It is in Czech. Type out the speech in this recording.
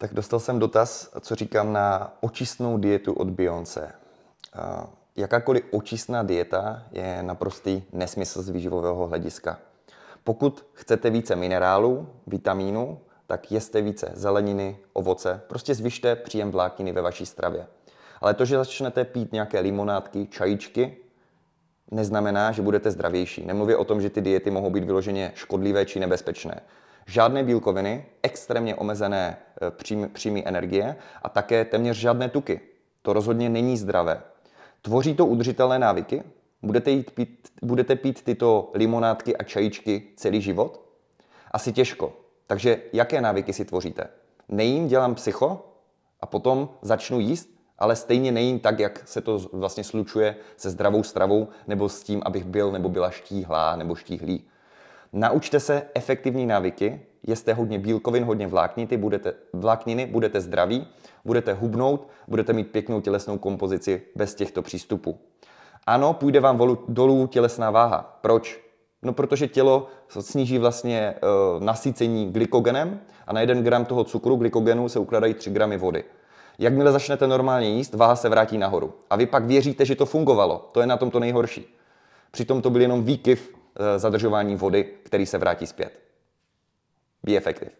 Tak dostal jsem dotaz, co říkám na očistnou dietu od Beyoncé. Jakákoliv očistná dieta je naprostý nesmysl z výživového hlediska. Pokud chcete více minerálů, vitamínů, tak jeste více zeleniny, ovoce, prostě zvyšte příjem vlákniny ve vaší stravě. Ale to, že začnete pít nějaké limonádky, čajíčky, neznamená, že budete zdravější. Nemluvě o tom, že ty diety mohou být vyloženě škodlivé či nebezpečné žádné bílkoviny, extrémně omezené e, příjmy energie a také téměř žádné tuky. To rozhodně není zdravé. Tvoří to udržitelné návyky? Budete, jít pít, budete pít tyto limonádky a čajíčky celý život? Asi těžko. Takže jaké návyky si tvoříte? Nejím, dělám psycho a potom začnu jíst, ale stejně nejím tak, jak se to vlastně slučuje se zdravou stravou nebo s tím, abych byl nebo byla štíhlá nebo štíhlý. Naučte se efektivní návyky, jeste hodně bílkovin, hodně vlákniny, budete, vlákniny, budete zdraví, budete hubnout, budete mít pěknou tělesnou kompozici bez těchto přístupů. Ano, půjde vám volu, dolů tělesná váha. Proč? No protože tělo sníží vlastně e, nasycení glykogenem a na 1 gram toho cukru, glykogenu, se ukládají 3 gramy vody. Jakmile začnete normálně jíst, váha se vrátí nahoru. A vy pak věříte, že to fungovalo. To je na tom to nejhorší. Přitom to byl jenom výkyv zadržování vody, který se vrátí zpět. Be effective.